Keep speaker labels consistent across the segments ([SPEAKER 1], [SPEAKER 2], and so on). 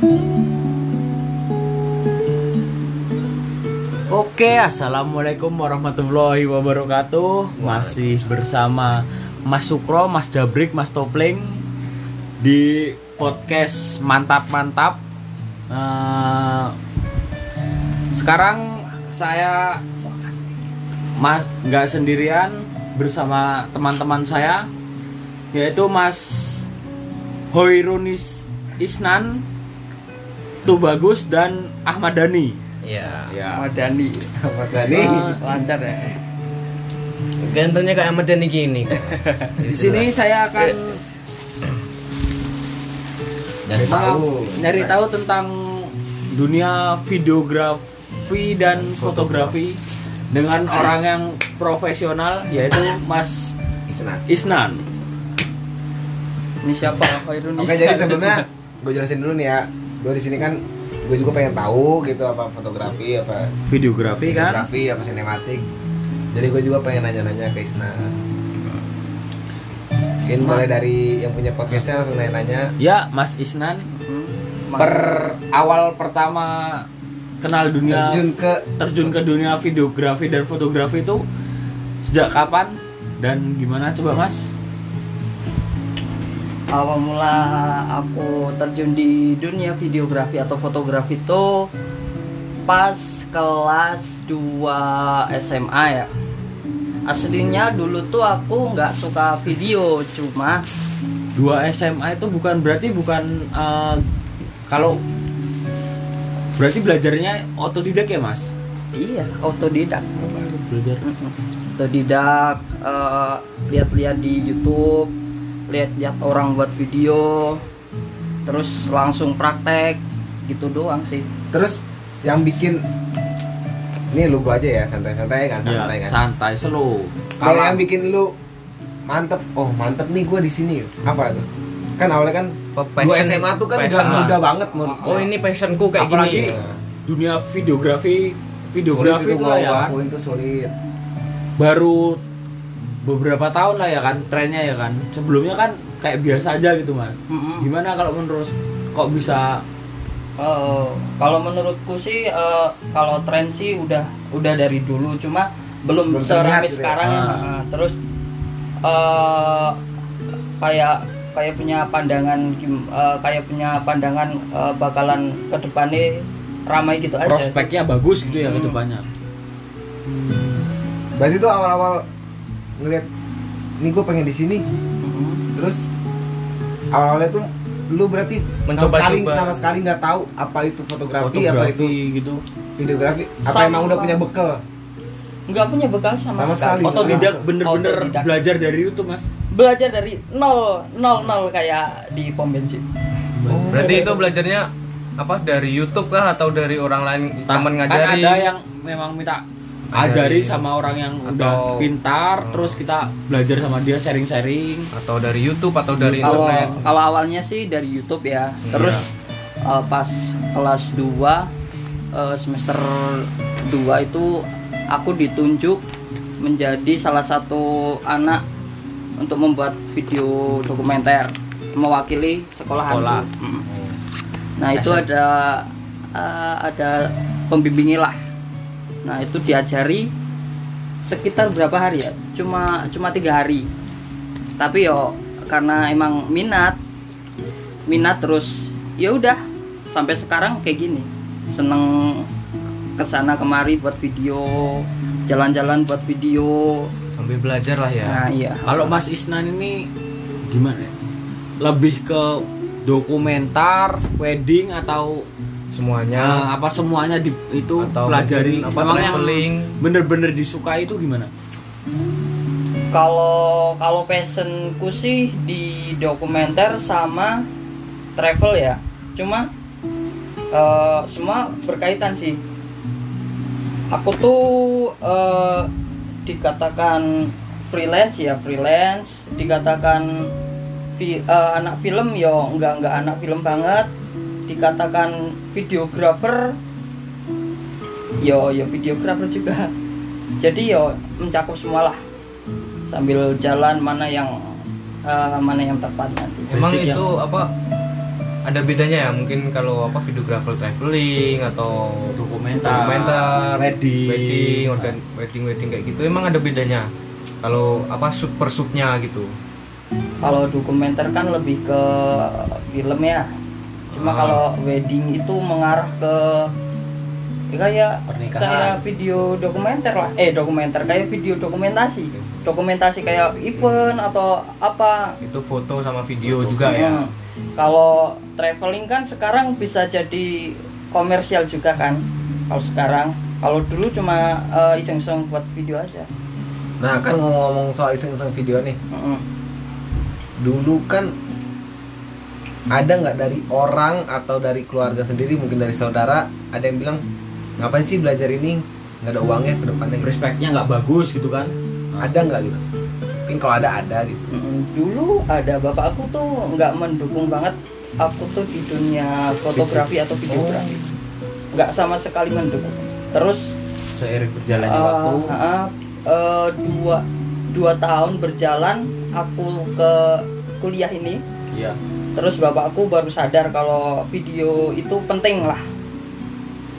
[SPEAKER 1] Oke, assalamualaikum warahmatullahi wabarakatuh. Masih bersama Mas Sukro, Mas Jabrik, Mas Topling di podcast mantap mantap. Eh, sekarang saya Mas nggak sendirian bersama teman-teman saya yaitu Mas Hoirunis Isnan, Tubagus dan Ahmad Dhani.
[SPEAKER 2] Iya.
[SPEAKER 1] Ya.
[SPEAKER 3] Ahmad Dhani
[SPEAKER 2] Ahmad Dhani.
[SPEAKER 1] Eh,
[SPEAKER 3] lancar ya
[SPEAKER 2] Gantengnya kayak Ahmad Dhani gini.
[SPEAKER 1] Di sini saya akan
[SPEAKER 2] Dari tahu.
[SPEAKER 1] nyari tahu tentang dunia videografi dan fotografi dengan orang yang profesional yaitu Mas
[SPEAKER 2] Isnan.
[SPEAKER 1] Isnan.
[SPEAKER 3] ini siapa Khairun
[SPEAKER 2] Oke, jadi sebelumnya gue jelasin dulu nih ya. Gue di sini kan gue juga pengen tahu gitu apa fotografi apa
[SPEAKER 1] Videografi kan?
[SPEAKER 2] fotografi apa sinematik. Jadi gue juga pengen nanya-nanya ke Isna. Mungkin mulai dari yang punya podcastnya langsung nanya-nanya.
[SPEAKER 1] Ya, Mas Isnan
[SPEAKER 3] Hmm,
[SPEAKER 1] per awal pertama kenal dunia
[SPEAKER 2] Terjun ke
[SPEAKER 1] terjun ke dunia videografi dan fotografi itu sejak kapan dan gimana coba Mas?
[SPEAKER 3] Awal mula aku terjun di dunia videografi atau fotografi itu pas kelas 2 SMA ya. Aslinya dulu tuh aku nggak suka video cuma
[SPEAKER 1] dua SMA itu bukan berarti bukan eh, kalau berarti belajarnya otodidak ya mas?
[SPEAKER 3] Iya autodidak
[SPEAKER 1] belajar.
[SPEAKER 3] Autodidak eh, lihat-lihat di YouTube lihat-lihat orang buat video terus langsung praktek gitu doang sih
[SPEAKER 2] terus yang bikin ini lu gua aja ya santai-santai kan
[SPEAKER 1] ya,
[SPEAKER 2] santai kan.
[SPEAKER 1] santai slow
[SPEAKER 2] Kalau yang bikin lu mantep, oh mantep nih gue di sini. Apa tuh? Kan awalnya kan
[SPEAKER 4] Oh, passion-
[SPEAKER 2] SMA tuh kan
[SPEAKER 4] passion
[SPEAKER 2] udah muda banget menurut
[SPEAKER 4] Oh
[SPEAKER 2] gua.
[SPEAKER 4] ini passionku kayak
[SPEAKER 1] apalagi
[SPEAKER 4] gini.
[SPEAKER 2] Iya.
[SPEAKER 1] dunia videografi videografi
[SPEAKER 2] Sulit
[SPEAKER 1] itu
[SPEAKER 2] gua
[SPEAKER 1] lah ya
[SPEAKER 2] akuin tuh sulit.
[SPEAKER 1] baru beberapa tahun lah ya kan trennya ya kan sebelumnya kan kayak biasa aja gitu mas
[SPEAKER 3] Mm-mm.
[SPEAKER 1] gimana kalau menurut kok bisa
[SPEAKER 3] Eh, kalau menurutku sih eh, kalau tren sih udah udah dari dulu cuma belum,
[SPEAKER 2] Belum gitu ya.
[SPEAKER 3] sekarang ya.
[SPEAKER 1] Ah.
[SPEAKER 3] Nah, terus eh, kayak kayak punya pandangan eh, kayak punya pandangan eh, bakalan ke depannya ramai gitu aja
[SPEAKER 1] prospeknya bagus gitu ya ke
[SPEAKER 3] Hmm.
[SPEAKER 1] depannya
[SPEAKER 2] Berarti tuh awal-awal ngeliat ini gue pengen di sini.
[SPEAKER 3] Mm-mm.
[SPEAKER 2] Terus awalnya tuh lu berarti
[SPEAKER 4] Mencoba-coba.
[SPEAKER 2] sama sekali sama sekali nggak tahu apa itu fotografi, apa itu
[SPEAKER 1] fotografi gitu
[SPEAKER 2] videografi apa
[SPEAKER 3] Sama.
[SPEAKER 2] emang udah punya bekal
[SPEAKER 3] nggak punya bekal sama,
[SPEAKER 2] Sama sekali.
[SPEAKER 1] otodidak bener-bener
[SPEAKER 3] Otodidak.
[SPEAKER 1] belajar dari YouTube mas
[SPEAKER 3] belajar dari nol nol nol kayak di pom bensin
[SPEAKER 4] Berarti itu belajarnya apa dari YouTube kah atau dari orang lain teman
[SPEAKER 1] kan
[SPEAKER 4] ngajari?
[SPEAKER 1] ada yang memang minta
[SPEAKER 4] Ajari.
[SPEAKER 1] sama orang yang
[SPEAKER 4] Atau-
[SPEAKER 1] udah pintar
[SPEAKER 4] Oh.
[SPEAKER 1] terus kita belajar sama dia sharing-sharing
[SPEAKER 4] atau dari YouTube atau dari
[SPEAKER 3] kalau
[SPEAKER 4] internet?
[SPEAKER 3] kalau awalnya sih dari YouTube ya
[SPEAKER 4] Iya.
[SPEAKER 3] terus uh, pas kelas 2 uh, semester 2 itu aku ditunjuk menjadi salah satu anak untuk membuat video dokumenter mewakili sekolah
[SPEAKER 1] Sekolah.
[SPEAKER 3] nah itu ada uh, ada pembimbingnya lah nah itu diajari sekitar berapa hari ya? Cuma cuma tiga hari. Tapi yo karena emang minat minat terus ya udah sampai sekarang kayak gini. Seneng ke sana kemari buat video jalan-jalan buat video.
[SPEAKER 4] Sambil belajar lah ya.
[SPEAKER 3] nah iya.
[SPEAKER 1] Kalau Mas Isnan ini gimana? Ya? lebih ke dokumenter wedding atau
[SPEAKER 4] Semuanya.
[SPEAKER 1] Eh, apa semuanya di, itu
[SPEAKER 4] atau
[SPEAKER 1] pelajari?
[SPEAKER 4] apa
[SPEAKER 1] memang yang
[SPEAKER 4] traveling.
[SPEAKER 1] bener-bener disukai itu gimana?
[SPEAKER 3] Kalau kalau passionku sih di dokumenter sama travel ya. Cuma eh, semua berkaitan sih. Aku tuh eh, dikatakan freelance ya freelance. Dikatakan fi- eh, anak film yo nggak nggak anak film banget dikatakan videographer yo yo videographer juga. Jadi yo mencakup semua lah sambil jalan mana yang eh, mana yang tepat nanti.
[SPEAKER 4] Emang
[SPEAKER 1] Basic
[SPEAKER 4] itu apa ada bedanya ya? Mungkin kalau apa videographer traveling atau
[SPEAKER 1] dokumenter,
[SPEAKER 4] dokumenter
[SPEAKER 1] wedding,
[SPEAKER 4] wedding, organ wedding wedding kayak gitu. Emang ada bedanya? Kalau apa sub per subnya gitu?
[SPEAKER 3] Kalau dokumenter kan lebih ke film ya. Cuma
[SPEAKER 4] Ah.
[SPEAKER 3] kalau wedding itu mengarah ke ya kayak
[SPEAKER 1] Pernikahan.
[SPEAKER 3] kayak video dokumenter lah. Eh dokumenter kayak video dokumentasi. Dokumentasi kayak event atau apa.
[SPEAKER 4] itu foto sama video juga ya
[SPEAKER 3] Hmm. Kalau traveling kan sekarang bisa jadi komersial juga kan. Kalau sekarang, kalau dulu cuma eh, iseng-iseng buat video aja.
[SPEAKER 2] Nah kan ngomong-ngomong soal iseng-iseng video nih
[SPEAKER 3] Mm-mm.
[SPEAKER 2] Dulu kan ada nggak dari orang atau dari keluarga sendiri mungkin dari saudara ada yang bilang ngapain sih belajar ini nggak ada uangnya ke depannya gitu.
[SPEAKER 1] Prospeknya nggak bagus gitu kan?
[SPEAKER 2] ada nggak gitu mungkin kalau ada ada gitu
[SPEAKER 3] Mm, Dulu ada bapak aku tuh nggak mendukung banget aku tuh di dunia fotografi atau videografi. Nggak sama sekali mendukung. Terus
[SPEAKER 1] Seiring berjalannya
[SPEAKER 3] eh,
[SPEAKER 1] waktu,
[SPEAKER 3] eh, eh, dua dua tahun berjalan aku ke kuliah ini.
[SPEAKER 1] ya
[SPEAKER 3] Terus bapakku baru sadar kalau video itu penting lah.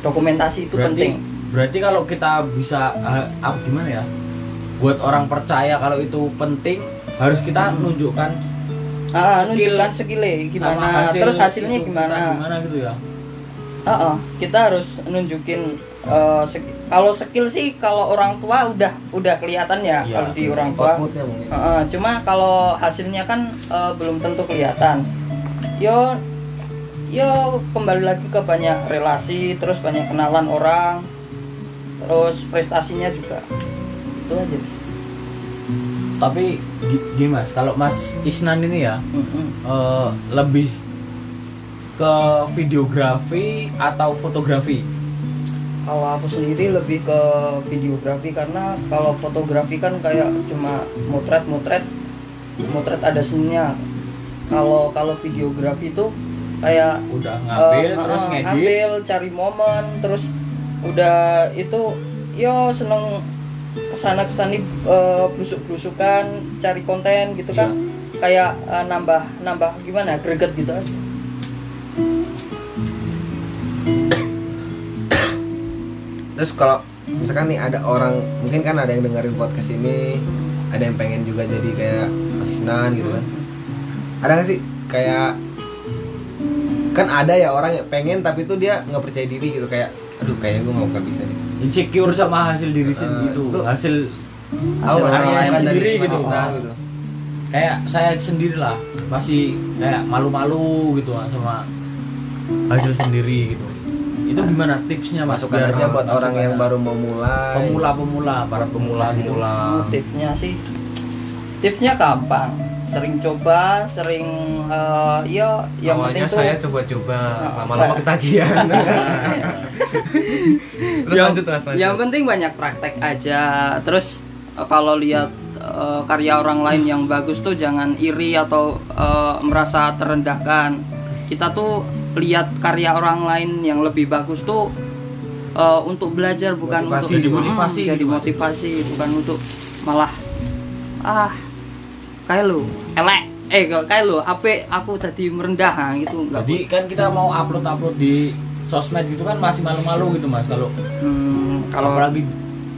[SPEAKER 3] Dokumentasi itu
[SPEAKER 1] berarti
[SPEAKER 3] penting.
[SPEAKER 1] berarti kalau kita bisa eh, apa gimana ya? Buat orang percaya kalau itu penting harus kita nunjukkan
[SPEAKER 3] Ah,
[SPEAKER 1] skill
[SPEAKER 3] nunjukkan skillnya
[SPEAKER 1] sama
[SPEAKER 3] gimana,
[SPEAKER 1] hasil
[SPEAKER 3] terus hasilnya
[SPEAKER 1] itu
[SPEAKER 3] gimana.
[SPEAKER 1] gimana gitu ya?
[SPEAKER 3] Ah, ah, kita harus nunjukin eh, sk- kalau skill sih kalau orang tua udah udah kelihatan ya
[SPEAKER 1] Iya.
[SPEAKER 3] kalau di orang tua. Ah, ah, cuma kalau hasilnya kan eh, belum tentu kelihatan. Yo yo kembali lagi ke banyak relasi, terus banyak kenalan orang, terus prestasinya juga. Itu aja.
[SPEAKER 1] Tapi gi- gini mas, kalau Mas Isnan ini ya
[SPEAKER 3] Mm-mm.
[SPEAKER 1] eh, lebih ke videografi atau fotografi?
[SPEAKER 3] Kalau aku sendiri lebih ke videografi karena kalau fotografi kan kayak cuma motret motret motret ada seninya. Kalau kalau videografi itu kayak
[SPEAKER 1] Udah ngambil
[SPEAKER 3] eh,
[SPEAKER 1] terus
[SPEAKER 3] eh,
[SPEAKER 1] ngedit.
[SPEAKER 3] ngambil cari momen terus udah itu yo seneng ke sana kesani blusuk blusukan cari konten gitu kan kayak eh, nambah nambah gimana greget gitu aja.
[SPEAKER 2] terus kalau misalkan nih ada orang mungkin kan ada yang dengerin podcast ini ada yang pengen juga jadi kayak asinan gitu kan ada nggak sih? Kayak kan ada ya orang yang pengen tapi tuh dia nggak percaya diri gitu. Kayak aduh kayaknya gue nggak bisa nih
[SPEAKER 1] insecure sama hasil diri
[SPEAKER 2] Eh,
[SPEAKER 1] sendiri itu
[SPEAKER 2] itu-
[SPEAKER 1] hasil hasil
[SPEAKER 2] masukan dari
[SPEAKER 1] sendiri gitu.
[SPEAKER 2] Isnan gitu.
[SPEAKER 1] Kayak saya sendiri lah masih kayak malu-malu gitu Mas, sama hasil sendiri gitu. Itu gimana tipsnya mas? Biar
[SPEAKER 2] aja buat orang yang baru mau mulai.
[SPEAKER 1] Pemula-pemula para pemula gitu
[SPEAKER 4] Pemula.
[SPEAKER 3] tipsnya sih tipsnya gampang sering coba sering eh, ya yang
[SPEAKER 4] awalnya
[SPEAKER 3] penting tuh
[SPEAKER 4] saya coba-coba lama-lama ketagihan. Terus
[SPEAKER 3] yang,
[SPEAKER 4] lanjut mas lanjut.
[SPEAKER 3] yang penting banyak praktek aja. Terus eh, kalau lihat eh, karya orang lain yang bagus tuh jangan iri atau eh, merasa terendahkan. Kita tuh lihat karya orang lain yang lebih bagus tuh eh, untuk belajar bukan
[SPEAKER 2] Motivasi.
[SPEAKER 3] untuk
[SPEAKER 1] Jadi motivasi
[SPEAKER 3] Hmm, jadi motivasi bukan untuk malah ah kayak lu elek. Eh kok kayak lu apa aku tadi merendah ah, gitu enggak
[SPEAKER 1] jadi kan kita mau upload upload di sosmed gitu kan masih malu-malu gitu mas kalau
[SPEAKER 3] Hmm,
[SPEAKER 1] kalau apalagi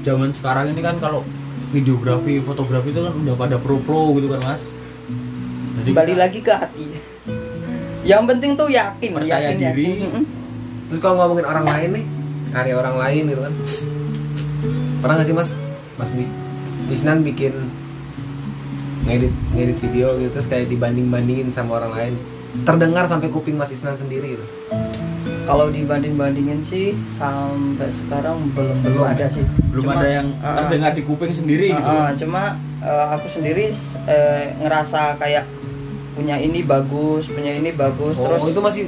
[SPEAKER 1] zaman sekarang ini kan kalau videografi fotografi itu kan udah pada pro pro gitu kan mas. Jadi
[SPEAKER 3] kembali
[SPEAKER 1] kita-
[SPEAKER 3] lagi ke hati. Yang penting tuh yakin
[SPEAKER 1] Percaya
[SPEAKER 3] yakin
[SPEAKER 1] diri.
[SPEAKER 3] yakin.
[SPEAKER 2] Terus kalau ngomongin orang lain nih karya orang lain gitu kan. Pernah nggak sih mas? Mas Bi Isnan bikin ngedit ngedit video gitu terus kayak dibanding bandingin sama orang lain. Terdengar sampai kuping mas Isnan sendiri gitu.
[SPEAKER 3] Kalau dibanding bandingin sih sampai sekarang belum belum ada sih.
[SPEAKER 1] Belum
[SPEAKER 3] Cuma-
[SPEAKER 1] ada yang
[SPEAKER 3] Ah,
[SPEAKER 1] terdengar di kuping sendiri
[SPEAKER 3] ah,
[SPEAKER 1] gitu.
[SPEAKER 3] Ah, cuma eh, aku sendiri eh, ngerasa kayak punya ini bagus punya ini bagus
[SPEAKER 2] oh,
[SPEAKER 3] terus
[SPEAKER 2] itu masih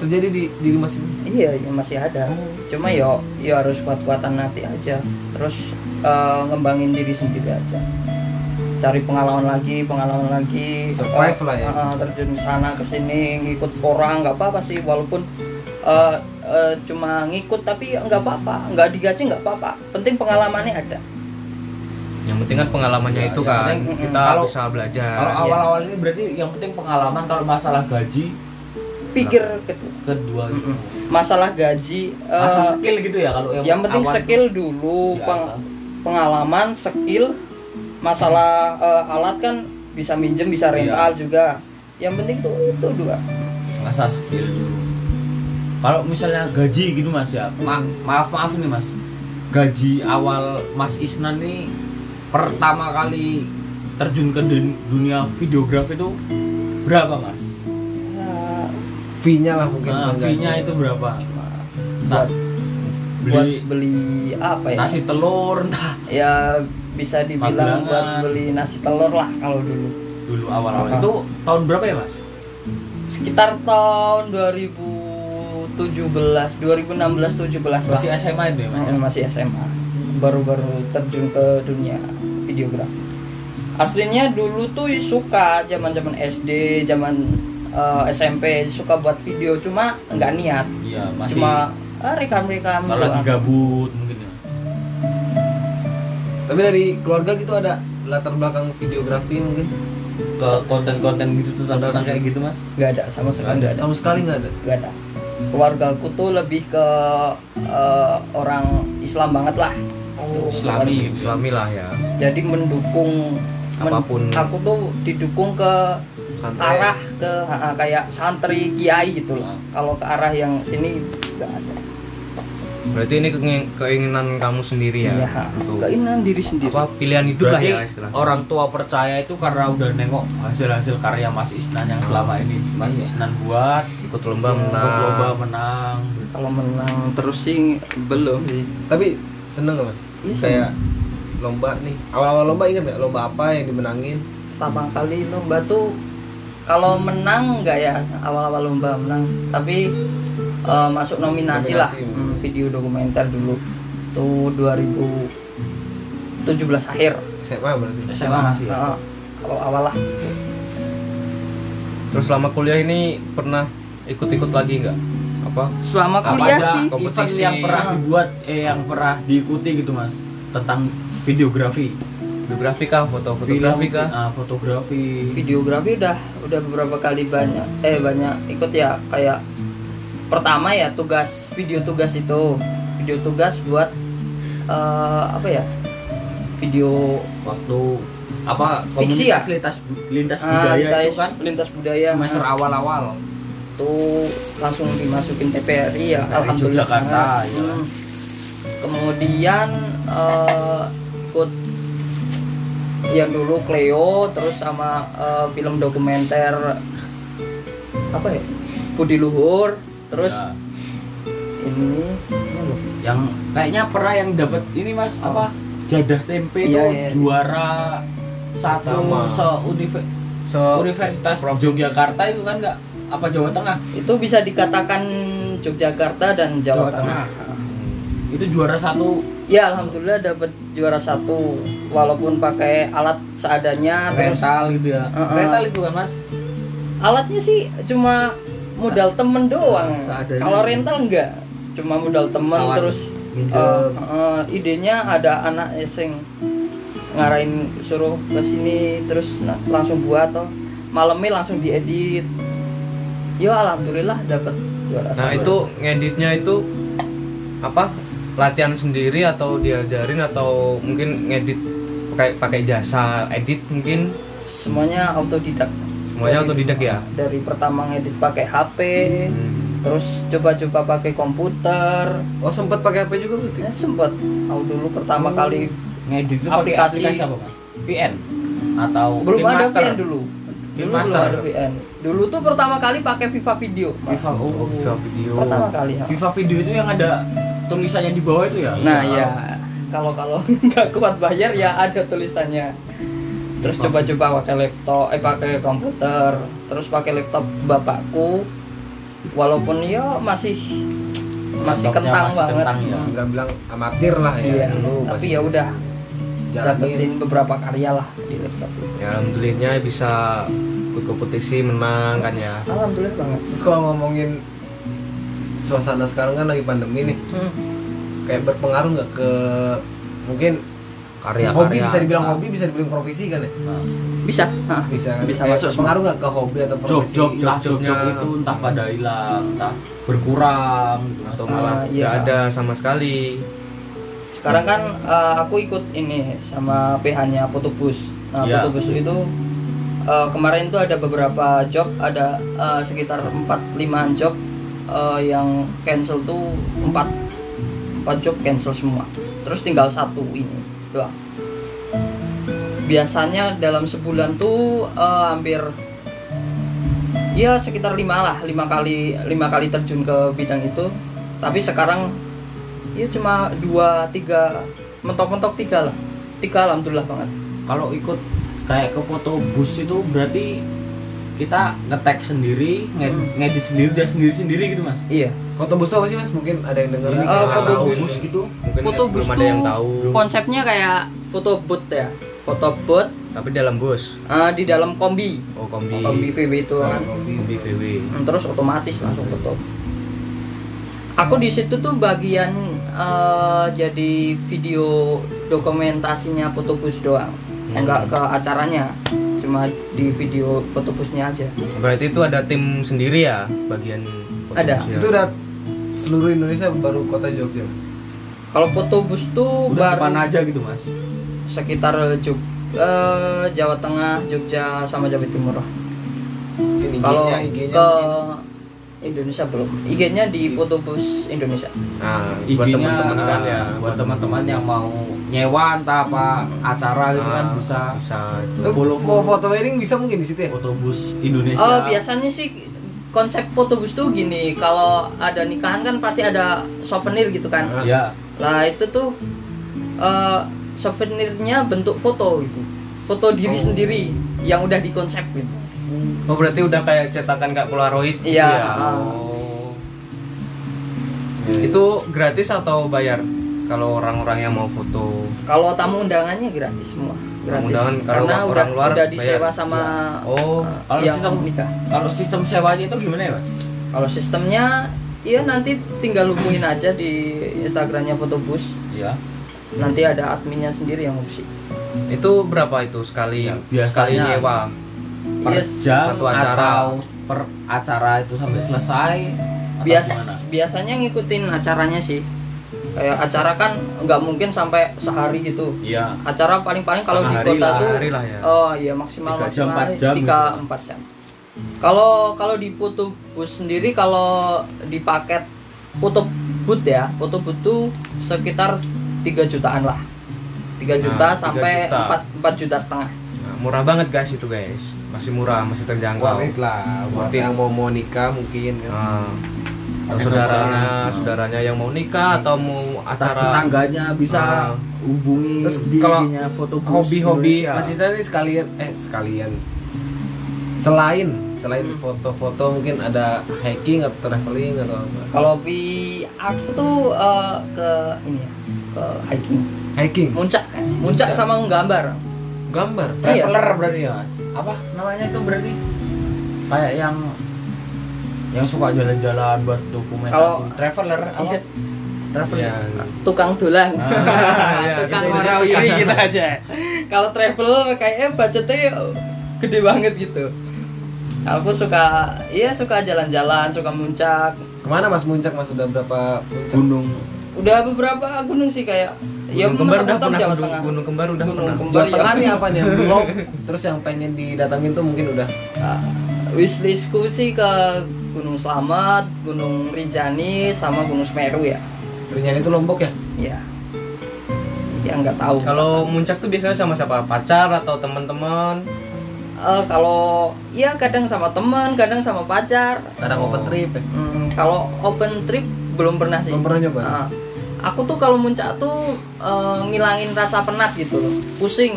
[SPEAKER 2] terjadi di diri mas Isnan?
[SPEAKER 3] Iya, ya masih ada. Cuma yo, yo harus kuat-kuatan hati aja. Terus eh, ngembangin diri sendiri aja. Cari pengalaman lagi, pengalaman lagi.
[SPEAKER 2] Survive
[SPEAKER 3] Eh,
[SPEAKER 2] lah ya.
[SPEAKER 3] eh, terjun sana ke sini, ngikut orang nggak apa-apa sih. Walaupun eh, eh, cuma ngikut tapi nggak apa-apa, nggak digaji nggak apa-apa. Penting pengalamannya ada.
[SPEAKER 4] yang penting kan pengalamannya
[SPEAKER 1] Ya,
[SPEAKER 4] itu kan
[SPEAKER 3] penting,
[SPEAKER 4] kita
[SPEAKER 1] kalau-
[SPEAKER 4] bisa belajar
[SPEAKER 1] kalau
[SPEAKER 3] Iya.
[SPEAKER 1] awal-awal ini berarti yang penting pengalaman kalau masalah gaji
[SPEAKER 3] pikir kedua
[SPEAKER 1] kedua gitu
[SPEAKER 3] masalah gaji eh,
[SPEAKER 1] masa skill gitu ya kalau yang,
[SPEAKER 3] yang penting
[SPEAKER 1] awal
[SPEAKER 3] skill dulu peng- pengalaman skill masalah eh, alat kan bisa minjem bisa rental juga. Yang penting tuh itu dua.
[SPEAKER 1] Masa skill. Dulu kalau misalnya gaji gitu mas ya. Ma- maaf maaf nih mas. Gaji awal mas Isnan nih pertama kali terjun ke dun- dunia videografi itu berapa mas?
[SPEAKER 3] Ya,
[SPEAKER 2] fee-nya lah mungkin
[SPEAKER 1] Nah, fee-nya itu berapa?
[SPEAKER 3] buat
[SPEAKER 1] Entah.
[SPEAKER 3] buat
[SPEAKER 1] beli
[SPEAKER 3] beli apa ya?
[SPEAKER 1] nasi telur entah.
[SPEAKER 3] Ya bisa dibilang buat beli nasi telur lah kalau dulu.
[SPEAKER 1] Dulu awal-awal itu tahun berapa ya mas?
[SPEAKER 3] sekitar tahun 2017 2016 17 lah.
[SPEAKER 1] Masih SMA itu ya mas?
[SPEAKER 3] Eh, masih SMA baru-baru terjun ke dunia videografi. Aslinya dulu tuh suka zaman zaman SD zaman eh, SMP suka buat video. Cuma nggak niat.
[SPEAKER 1] Iya masih
[SPEAKER 3] cuma ah, rekam-rekam
[SPEAKER 1] kalau lagi gabut ya.
[SPEAKER 2] Tapi dari keluarga gitu ada latar belakang videografi mungkin
[SPEAKER 1] Ke konten-konten gitu tuh tentang kayak gitu mas?
[SPEAKER 3] nggak ada sama sekali nggak ada
[SPEAKER 2] sama sekali nggak ada
[SPEAKER 3] nggak ada keluarga aku tuh lebih ke eh, orang Islam banget lah Tuh,
[SPEAKER 1] Islami gitu.
[SPEAKER 4] Islami lah ya
[SPEAKER 3] jadi mendukung men-
[SPEAKER 4] Apa pun.
[SPEAKER 3] aku tuh didukung ke
[SPEAKER 4] Santai.
[SPEAKER 3] arah ke ha, ha, kayak santri kiai gitu loh
[SPEAKER 1] Ah.
[SPEAKER 3] kalau ke arah yang sini nggak ada
[SPEAKER 4] berarti ini keinginan, kamu sendiri ya
[SPEAKER 3] Iya,
[SPEAKER 4] untuk
[SPEAKER 3] keinginan diri sendiri.
[SPEAKER 4] apa pilihan hidup lah
[SPEAKER 1] Berarti
[SPEAKER 4] ya istilahnya.
[SPEAKER 1] orang tua percaya itu karena udah nengok hasil-hasil karya Mas Isnan yang selama ini Mas
[SPEAKER 3] Iya.
[SPEAKER 1] Isnan buat.
[SPEAKER 4] Ikut lomba
[SPEAKER 1] ikut lomba
[SPEAKER 4] menang.
[SPEAKER 1] Menang
[SPEAKER 3] kalau menang terus sih belum sih.
[SPEAKER 2] Tapi seneng gak mas?
[SPEAKER 3] Iya,
[SPEAKER 2] kayak lomba nih. Awal-awal lomba inget gak lomba apa yang dimenangin?
[SPEAKER 3] Pertama kali lomba tuh kalau menang nggak ya? Awal-awal lomba menang. Tapi eh, masuk nominasi, lah.
[SPEAKER 2] Nominasi.
[SPEAKER 3] Hmm, video dokumenter dulu. Tuh 2017 akhir.
[SPEAKER 2] SMA berarti?
[SPEAKER 1] SMA masih ya?
[SPEAKER 3] Heeh, awal-awal lah.
[SPEAKER 4] Terus selama kuliah ini pernah ikut-ikut lagi nggak? Apa?
[SPEAKER 3] Selama
[SPEAKER 1] apa
[SPEAKER 3] kuliah
[SPEAKER 1] aja
[SPEAKER 3] sih
[SPEAKER 4] kompetisi.
[SPEAKER 1] event yang pernah dibuat eh yang pernah diikuti gitu Mas tentang videografi.
[SPEAKER 4] Biografi kah? Foto fotografi kah?
[SPEAKER 1] ah, fotografi.
[SPEAKER 3] Videografi udah udah beberapa kali banyak eh banyak ikut ya kayak pertama ya tugas video tugas itu video tugas buat eh, apa ya video
[SPEAKER 1] waktu apa
[SPEAKER 3] Fiksi ya?
[SPEAKER 1] lintas lintas
[SPEAKER 3] ah,
[SPEAKER 1] budaya
[SPEAKER 3] lintas,
[SPEAKER 1] itu kan
[SPEAKER 3] lintas budaya
[SPEAKER 1] semester
[SPEAKER 3] ah,
[SPEAKER 1] awal-awal
[SPEAKER 3] tuh langsung dimasukin TPRI ya
[SPEAKER 1] TPRI
[SPEAKER 3] alhamdulillah sangat.
[SPEAKER 1] ya kan?
[SPEAKER 3] Hmm. kemudian eh, ikut yang dulu Cleo terus sama eh, film dokumenter apa ya Budi Luhur terus
[SPEAKER 1] Ya.
[SPEAKER 3] ini ini loh
[SPEAKER 1] yang kayaknya pernah yang dapat ini mas
[SPEAKER 3] Oh.
[SPEAKER 1] apa jadah tempe
[SPEAKER 3] Iya,
[SPEAKER 1] itu
[SPEAKER 3] iya.
[SPEAKER 1] juara satu
[SPEAKER 2] Sama.
[SPEAKER 1] se univer-
[SPEAKER 2] so
[SPEAKER 1] universitas Yogyakarta itu kan nggak apa Jawa Tengah
[SPEAKER 3] itu bisa dikatakan Yogyakarta dan Jawa,
[SPEAKER 1] Jawa Tengah.
[SPEAKER 3] Tengah.
[SPEAKER 1] itu juara satu
[SPEAKER 3] Ya alhamdulillah dapat juara satu walaupun pakai alat seadanya terus
[SPEAKER 1] rental gitu ya
[SPEAKER 3] Uh-uh.
[SPEAKER 1] rental itu kan mas
[SPEAKER 3] alatnya sih cuma modal temen doang.
[SPEAKER 1] Seadanya.
[SPEAKER 3] kalau rental enggak cuma modal temen
[SPEAKER 1] Kawan
[SPEAKER 3] terus uh, uh, idenya ada anak yang ngarahin suruh ke sini terus na- langsung buat toh. Malamnya langsung diedit. Yo alhamdulillah dapat juara
[SPEAKER 4] nah itu ngeditnya itu apa? Latihan sendiri atau diajarin atau mungkin ngedit pakai pakai jasa edit mungkin?
[SPEAKER 3] Semuanya autodidak
[SPEAKER 4] semuanya
[SPEAKER 3] Dari-
[SPEAKER 4] otodidak ya?
[SPEAKER 3] dari pertama ngedit pakai HP terus coba-coba pakai komputer.
[SPEAKER 2] Oh sempat pakai HP juga berarti?
[SPEAKER 3] Ya sempet. Tahu dulu pertama kali
[SPEAKER 1] ngedit itu pakai
[SPEAKER 3] Aplikasi.
[SPEAKER 1] aplikasi apa mas? VN atau
[SPEAKER 3] belum ada? VN dulu. Dulu belum ada VN dulu tuh pertama kali pakai Viva Video
[SPEAKER 1] Viva oh,
[SPEAKER 4] Viva video.
[SPEAKER 3] Pertama kali ya.
[SPEAKER 1] Viva video itu yang ada tulisannya di bawah itu ya?
[SPEAKER 3] Nah ya. Kalau kalau nggak kuat bayar ya ada tulisannya terus coba-coba pakai laptop eh pakai komputer terus pakai laptop bapakku. Walaupun ya masih masih
[SPEAKER 1] Laptopnya
[SPEAKER 3] kentang
[SPEAKER 1] masih
[SPEAKER 3] banget.
[SPEAKER 1] kentang ya.
[SPEAKER 2] bilang-bilang amatir lah ya
[SPEAKER 3] iya
[SPEAKER 2] dulu
[SPEAKER 3] tapi ya udah dapetin beberapa karya lah di laptop
[SPEAKER 4] ya alhamdulillahnya bisa ikut kompetisi menang kan ya.
[SPEAKER 3] Alhamdulillah banget.
[SPEAKER 2] Terus kalau ngomongin suasana sekarang kan lagi pandemi nih.
[SPEAKER 3] Hmm.
[SPEAKER 2] kayak berpengaruh nggak ke mungkin
[SPEAKER 1] karya-karya
[SPEAKER 2] hobi bisa dibilang hobi bisa dibilang profesi kan ya
[SPEAKER 1] Nah,
[SPEAKER 3] bisa Hah.
[SPEAKER 2] bisa kan?
[SPEAKER 3] Bisa
[SPEAKER 2] Kayak
[SPEAKER 3] masuk
[SPEAKER 2] pengaruh nggak ke hobi atau
[SPEAKER 1] job
[SPEAKER 2] profesi
[SPEAKER 1] job entah job
[SPEAKER 4] Job-jobnya.
[SPEAKER 1] job itu entah pada hilang entah berkurang gitu
[SPEAKER 4] atau
[SPEAKER 1] Mas.
[SPEAKER 4] malah
[SPEAKER 3] Ah, iya.
[SPEAKER 4] nggak ada sama sekali
[SPEAKER 3] sekarang kan eh, aku ikut ini sama PH-nya Photobus. Nah,
[SPEAKER 1] Iya.
[SPEAKER 3] Photobus itu eh, kemarin tuh ada beberapa job, ada eh, sekitar 4 5 job eh, yang cancel tuh 4 4 job cancel semua. Terus tinggal satu ini doang. Biasanya dalam sebulan tuh eh, hampir ya sekitar lima lah lima kali lima kali terjun ke bidang itu. Tapi sekarang ya cuma dua tiga mentok-mentok tiga lah. Tiga alhamdulillah banget.
[SPEAKER 1] Kalau ikut kayak ke foto bus itu berarti kita ngetek sendiri nge-
[SPEAKER 3] Hmm.
[SPEAKER 1] ngedit sendiri dan sendiri sendiri gitu mas.
[SPEAKER 3] Iya.
[SPEAKER 2] Foto bus apa sih mas? Mungkin ada yang denger.
[SPEAKER 1] Ya,
[SPEAKER 2] nih kayak
[SPEAKER 3] foto
[SPEAKER 2] tahu.
[SPEAKER 3] bus.
[SPEAKER 1] gitu.
[SPEAKER 4] Mungkin
[SPEAKER 3] foto bus
[SPEAKER 4] belum ada yang tahu.
[SPEAKER 3] konsepnya kayak foto booth ya. Foto booth.
[SPEAKER 4] Tapi dalam bus?
[SPEAKER 3] Eh, di dalam kombi.
[SPEAKER 4] Oh kombi.
[SPEAKER 3] Kombi VW itu. Kan
[SPEAKER 2] Hobi.
[SPEAKER 4] kombi VW
[SPEAKER 3] Hmm, terus otomatis langsung foto. Aku di situ tuh bagian eh, jadi video dokumentasinya fotobus doang
[SPEAKER 4] Hmm.
[SPEAKER 3] enggak ke acaranya cuma di video fotobusnya aja
[SPEAKER 4] berarti itu ada tim sendiri ya bagian
[SPEAKER 3] Ada.
[SPEAKER 2] itu udah seluruh Indonesia baru kota Jogja mas
[SPEAKER 3] kalau fotobus tuh
[SPEAKER 1] udah
[SPEAKER 3] baru
[SPEAKER 1] ke mana aja gitu mas
[SPEAKER 3] sekitar Jog eh, Jawa Tengah, Jogja sama Jawa Timur lah. Kalau ke
[SPEAKER 2] mungkin.
[SPEAKER 3] Indonesia belum. IG-nya di Fotobus Indonesia.
[SPEAKER 4] nah buat teman-teman kan ya
[SPEAKER 1] buat teman-teman yang mau nyewa entah apa acara gitu kan
[SPEAKER 4] Ah,
[SPEAKER 1] bisa
[SPEAKER 4] bisa
[SPEAKER 2] Eh,
[SPEAKER 1] follow-
[SPEAKER 2] fo- foto wedding bisa mungkin di situ ya
[SPEAKER 1] fotobus Indonesia
[SPEAKER 3] Oh, biasanya sih konsep Fotobus tuh gini, kalau ada nikahan kan pasti ada souvenir gitu kan.
[SPEAKER 2] Ah.
[SPEAKER 1] ya
[SPEAKER 3] Lah itu tuh eh, souvenirnya bentuk foto gitu. Foto diri
[SPEAKER 1] Oh.
[SPEAKER 3] sendiri yang udah dikonsep gitu.
[SPEAKER 4] Oh berarti udah kayak cetakan kayak Polaroid
[SPEAKER 3] Iya,
[SPEAKER 4] ya? oh itu gratis atau bayar kalau orang-orang yang mau foto
[SPEAKER 3] Kalau tamu undangannya gratis semua. Gratis.
[SPEAKER 4] undangan kalau
[SPEAKER 3] Karena
[SPEAKER 4] orang
[SPEAKER 3] udah
[SPEAKER 4] luar
[SPEAKER 3] udah disewa
[SPEAKER 4] bayar.
[SPEAKER 3] sama
[SPEAKER 4] oh
[SPEAKER 3] eh,
[SPEAKER 1] Kalau
[SPEAKER 3] yang
[SPEAKER 1] sistem-
[SPEAKER 3] nikah.
[SPEAKER 1] kalau sistem sewanya itu gimana ya mas
[SPEAKER 3] Kalau sistemnya Iya nanti tinggal hubungin aja di Instagramnya Fotobus.
[SPEAKER 1] ya
[SPEAKER 3] Nanti ada adminnya sendiri yang ngurusi.
[SPEAKER 4] itu berapa itu sekali
[SPEAKER 1] Ya,
[SPEAKER 4] sekali
[SPEAKER 1] biasanya-
[SPEAKER 4] nyewa
[SPEAKER 1] per
[SPEAKER 3] Yes.
[SPEAKER 1] jam
[SPEAKER 4] Satu acara.
[SPEAKER 1] atau per acara itu sampai selesai atau
[SPEAKER 3] Bias
[SPEAKER 1] gimana?
[SPEAKER 3] biasanya ngikutin acaranya sih. Kayak acara kan nggak mungkin sampai sehari gitu.
[SPEAKER 1] Iya
[SPEAKER 3] Acara paling-paling kalau di kota
[SPEAKER 1] lah,
[SPEAKER 3] tuh
[SPEAKER 4] lah ya.
[SPEAKER 3] Oh iya maksimal
[SPEAKER 1] Tiga jam, empat jam
[SPEAKER 3] tiga empat jam. Kalau kalau di foto bus sendiri kalau di paket foto booth ya, booth tuh sekitar 3 jutaan lah. 3 juta
[SPEAKER 4] Nah, tiga
[SPEAKER 3] sampai
[SPEAKER 4] juta.
[SPEAKER 3] 4 4 juta setengah.
[SPEAKER 4] Murah banget guys itu guys masih murah masih terjangkau
[SPEAKER 2] Worth it lah buat yang mau mau nikah mungkin kan.
[SPEAKER 4] Atau
[SPEAKER 2] Pakai
[SPEAKER 4] saudaranya saudaranya yang mau nikah atau mau acara
[SPEAKER 1] tetangganya bisa
[SPEAKER 4] Ah.
[SPEAKER 1] hubungi
[SPEAKER 2] Terus kalau
[SPEAKER 1] fotobus
[SPEAKER 2] hobi-hobi Isna ini sekalian eh sekalian selain selain
[SPEAKER 3] Hmm.
[SPEAKER 2] foto-foto mungkin ada hiking atau traveling atau apa
[SPEAKER 3] Kalau di aku tuh eh, ke ini ya, ke hiking.
[SPEAKER 2] hiking
[SPEAKER 3] Muncak kan. Muncak
[SPEAKER 2] Muncak.
[SPEAKER 3] sama nggambar.
[SPEAKER 2] Gambar?
[SPEAKER 3] Iya.
[SPEAKER 1] traveler berarti ya mas. Apa namanya itu berarti? Kayak yang yang suka jalan-jalan buat dokumentasi.
[SPEAKER 3] Kalau-
[SPEAKER 1] traveler apa?
[SPEAKER 3] Iya.
[SPEAKER 1] traveler.
[SPEAKER 2] Ya
[SPEAKER 3] tukang dolan.
[SPEAKER 1] Ah,
[SPEAKER 4] iya,
[SPEAKER 3] tukang
[SPEAKER 4] gitu,
[SPEAKER 3] warawiri gitu aja. Kalau travel kayaknya budgetnya gede banget gitu. Aku suka iya suka jalan-jalan suka muncak.
[SPEAKER 2] Ke mana mas? Muncak mas? Udah berapa puncak
[SPEAKER 1] gunung.
[SPEAKER 3] Udah beberapa gunung sih kayak ya
[SPEAKER 4] gunung kembar udah pernah
[SPEAKER 3] Jawa
[SPEAKER 4] gunung,
[SPEAKER 3] Tengah.
[SPEAKER 4] gunung kembar udah
[SPEAKER 3] Gunung
[SPEAKER 4] pernah
[SPEAKER 3] Kembar.
[SPEAKER 2] Jawa Tengah nih apa nih yang belum terus yang pengen didatangin tuh mungkin udah
[SPEAKER 3] Uh, wishlistku sih ke Gunung Slamet, Gunung Rinjani, sama Gunung Semeru ya.
[SPEAKER 2] Rinjani itu Lombok ya
[SPEAKER 3] Ya, ya nggak tahu.
[SPEAKER 4] kalau muncak tuh biasanya sama siapa pacar atau teman-teman
[SPEAKER 3] Eh, kalau ya kadang sama teman, kadang sama pacar.
[SPEAKER 2] kadang
[SPEAKER 4] Oh.
[SPEAKER 2] open trip ya
[SPEAKER 3] Hmm, kalau open trip belum pernah sih.
[SPEAKER 2] belum pernah nyoba
[SPEAKER 3] Ah, aku tuh kalau muncak tuh eh, ngilangin rasa penat gitu loh, pusing.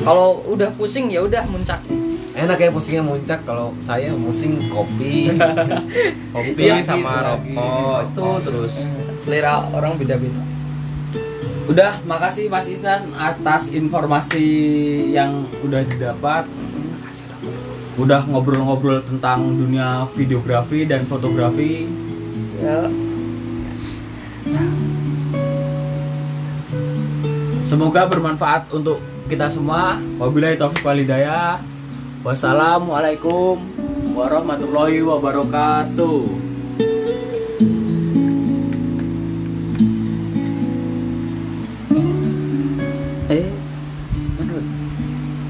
[SPEAKER 3] Kalau udah pusing ya udah muncak.
[SPEAKER 2] enak ya pusingnya muncak kalau saya pusing kopi.
[SPEAKER 4] Kopi
[SPEAKER 2] Itu lagi,
[SPEAKER 4] sama rokok itu terus
[SPEAKER 3] Selera orang beda-beda.
[SPEAKER 1] udah makasih Mas Isnan atas informasi yang udah didapat. Udah ngobrol-ngobrol tentang dunia videografi dan fotografi.
[SPEAKER 3] Ya,
[SPEAKER 1] Semoga bermanfaat untuk kita semua. Wabillahi taufiq walhidayah. Wassalamualaikum warahmatullahi wabarakatuh.